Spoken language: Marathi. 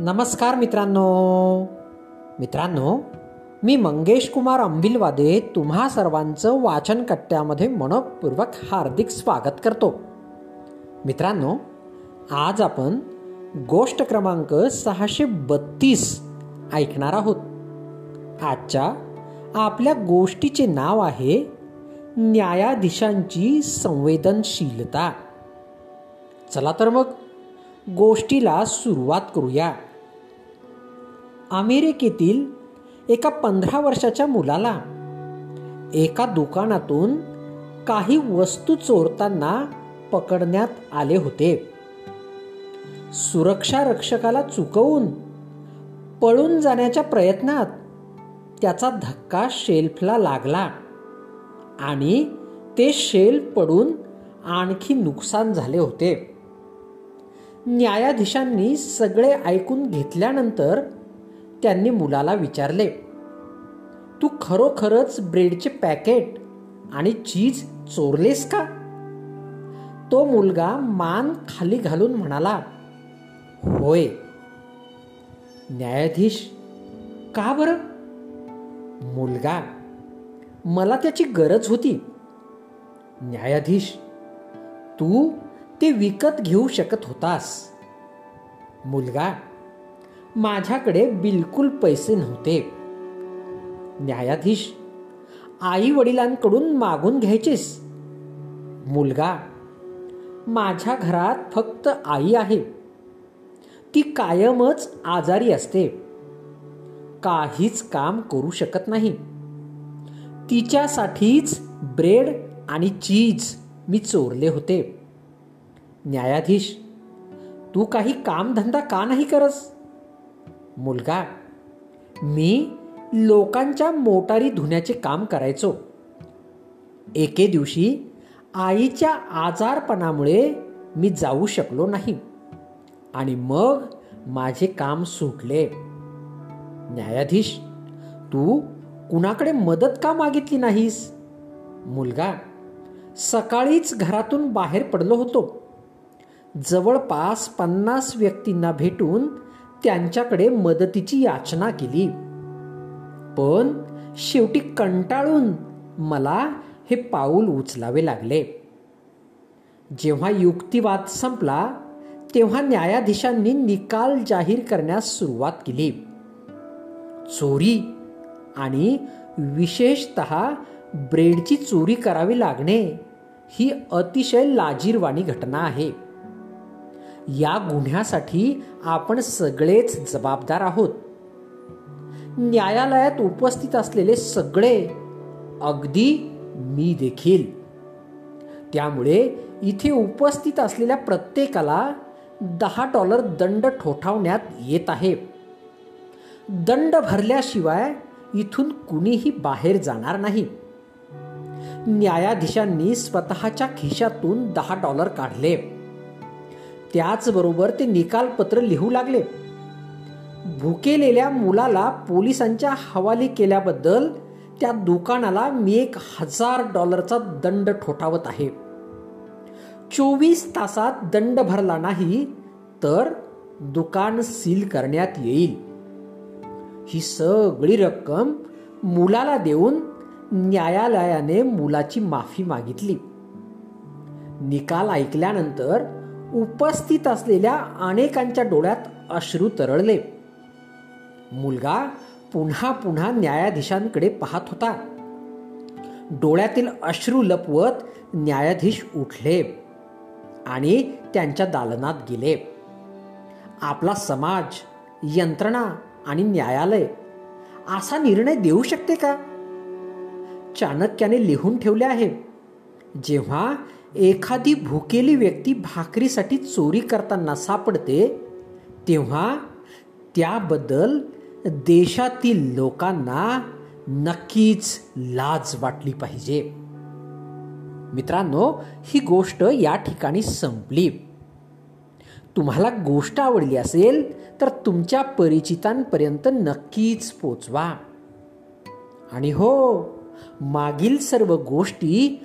नमस्कार मित्रांनो. मित्रांनो मी मंगेश कुमार अंबिलवादे तुम्हा सर्वांचं वाचन कट्ट्यामध्ये मनपूर्वक हार्दिक स्वागत करतो. मित्रांनो आज आपण गोष्ट क्रमांक सहाशे बत्तीस ऐकणार आहोत. आजच्या आपल्या गोष्टीचे नाव आहे न्यायाधीशांची संवेदनशीलता. चला तर मग गोष्टीला सुरुवात करूया. अमेरिकेतील एका पंधरा वर्षाच्या मुलाला एका दुकानातून काही वस्तू चोरताना पकडण्यात आले होते. सुरक्षा रक्षकाला चुकवून पळून जाण्याच्या प्रयत्नात त्याचा धक्का शेल्फला लागला आणि ते शेल्फ पडून आणखी नुकसान झाले होते. न्यायाधीशांनी सगळे ऐकून घेतल्यानंतर त्यांनी मुलाला विचारले तू खरोखरच ब्रेडचे पॅकेट आणि चीज चोरलेस का? तो मुलगा मान खाली घालून म्हणाला होय. न्यायाधीश का बरं? मुलगा मला त्याची गरज होती. न्यायाधीश तू ते विकत घेऊ शकत होतास. मुलगा माझ्याकडे बिलकुल पैसे नव्हते. न्यायाधीश आई वडिलांकडून मागून घ्यायचेस. मुलगा माझ्या घरात फक्त आई आहे. ती कायमच आजारी असते. काहीच काम करू शकत नाही. तिच्यासाठीच ब्रेड आणि चीज मी चोरले होते. न्यायाधीश तू काही कामधंदा का नाही करस? मुलगा मी लोकांच्या मोटारी धुण्याचे काम करायचो. एके दिवशी आईच्या आजारपणामुळे मी जाऊ शकलो नाही आणि मग माझे काम सुटले. न्यायाधीश तू कुणाकडे मदत का मागितली नाहीस? मुलगा सकाळीच घरातून बाहेर पडलो होतो. जवळपास पन्नास व्यक्तींना भेटून त्यांच्याकडे मदतीची याचना केली. पण शेवटी कंटाळून मला हे पाऊल उचलावे लागले. जेव्हा युक्तिवाद संपला तेव्हा न्यायाधीशांनी निकाल जाहीर करण्यास सुरुवात केली. चोरी आणि विशेषत ब्रेडची चोरी करावी लागणे ही अतिशय लाजीरवाणी घटना आहे. या गुन्ह्यासाठी आपण सगळेच जबाबदार आहोत. न्यायालयात उपस्थित असलेले सगळे अगदी मी देखील. त्यामुळे इथे उपस्थित असलेल्या प्रत्येकाला दहा डॉलर दंड ठोठावण्यात येत आहे. दंड भरल्याशिवाय इथून कुणीही बाहेर जाणार नाही. न्यायाधीशांनी स्वतःच्या खिशातून दहा डॉलर काढले. त्याचबरोबर ते निकालपत्र लिहू लागले. भुकेलेल्या मुलाला पोलिसांच्या हवाली केल्याबद्दल त्या दुकानाला मी एक हजार डॉलरचा दंड ठोठावत आहे. चोवीस तासात दंड भरला नाही तर दुकान सील करण्यात येईल. ही सगळी रक्कम मुलाला देऊन न्यायालयाने मुलाची माफी मागितली. निकाल ऐकल्यानंतर उपस्थित असलेल्या अनेकांच्या डोळ्यात अश्रू तरळले. मुलगा पुन्हा पुन्हा न्यायाधीशांकडे पाहत होता. डोळ्यातील अश्रू लपवत न्यायाधीश उठले आणि त्यांच्या दालनात गेले. आपला समाज यंत्रणा आणि न्यायालय असा निर्णय देऊ शकते का? चाणक्याने लिहून ठेवले आहे. जेव्हा एखादी भुकेली व्यक्ती भाकरीसाठी चोरी करताना सापडते तेव्हा त्याबद्दल देशातील लोकांना नक्कीच लाज वाटली पाहिजे. मित्रांनो ही गोष्ट या ठिकाणी संपली. तुम्हाला गोष्ट आवडली असेल तर तुमच्या परिचितांपर्यंत नक्कीच पोचवा. आणि हो मागील सर्व गोष्टी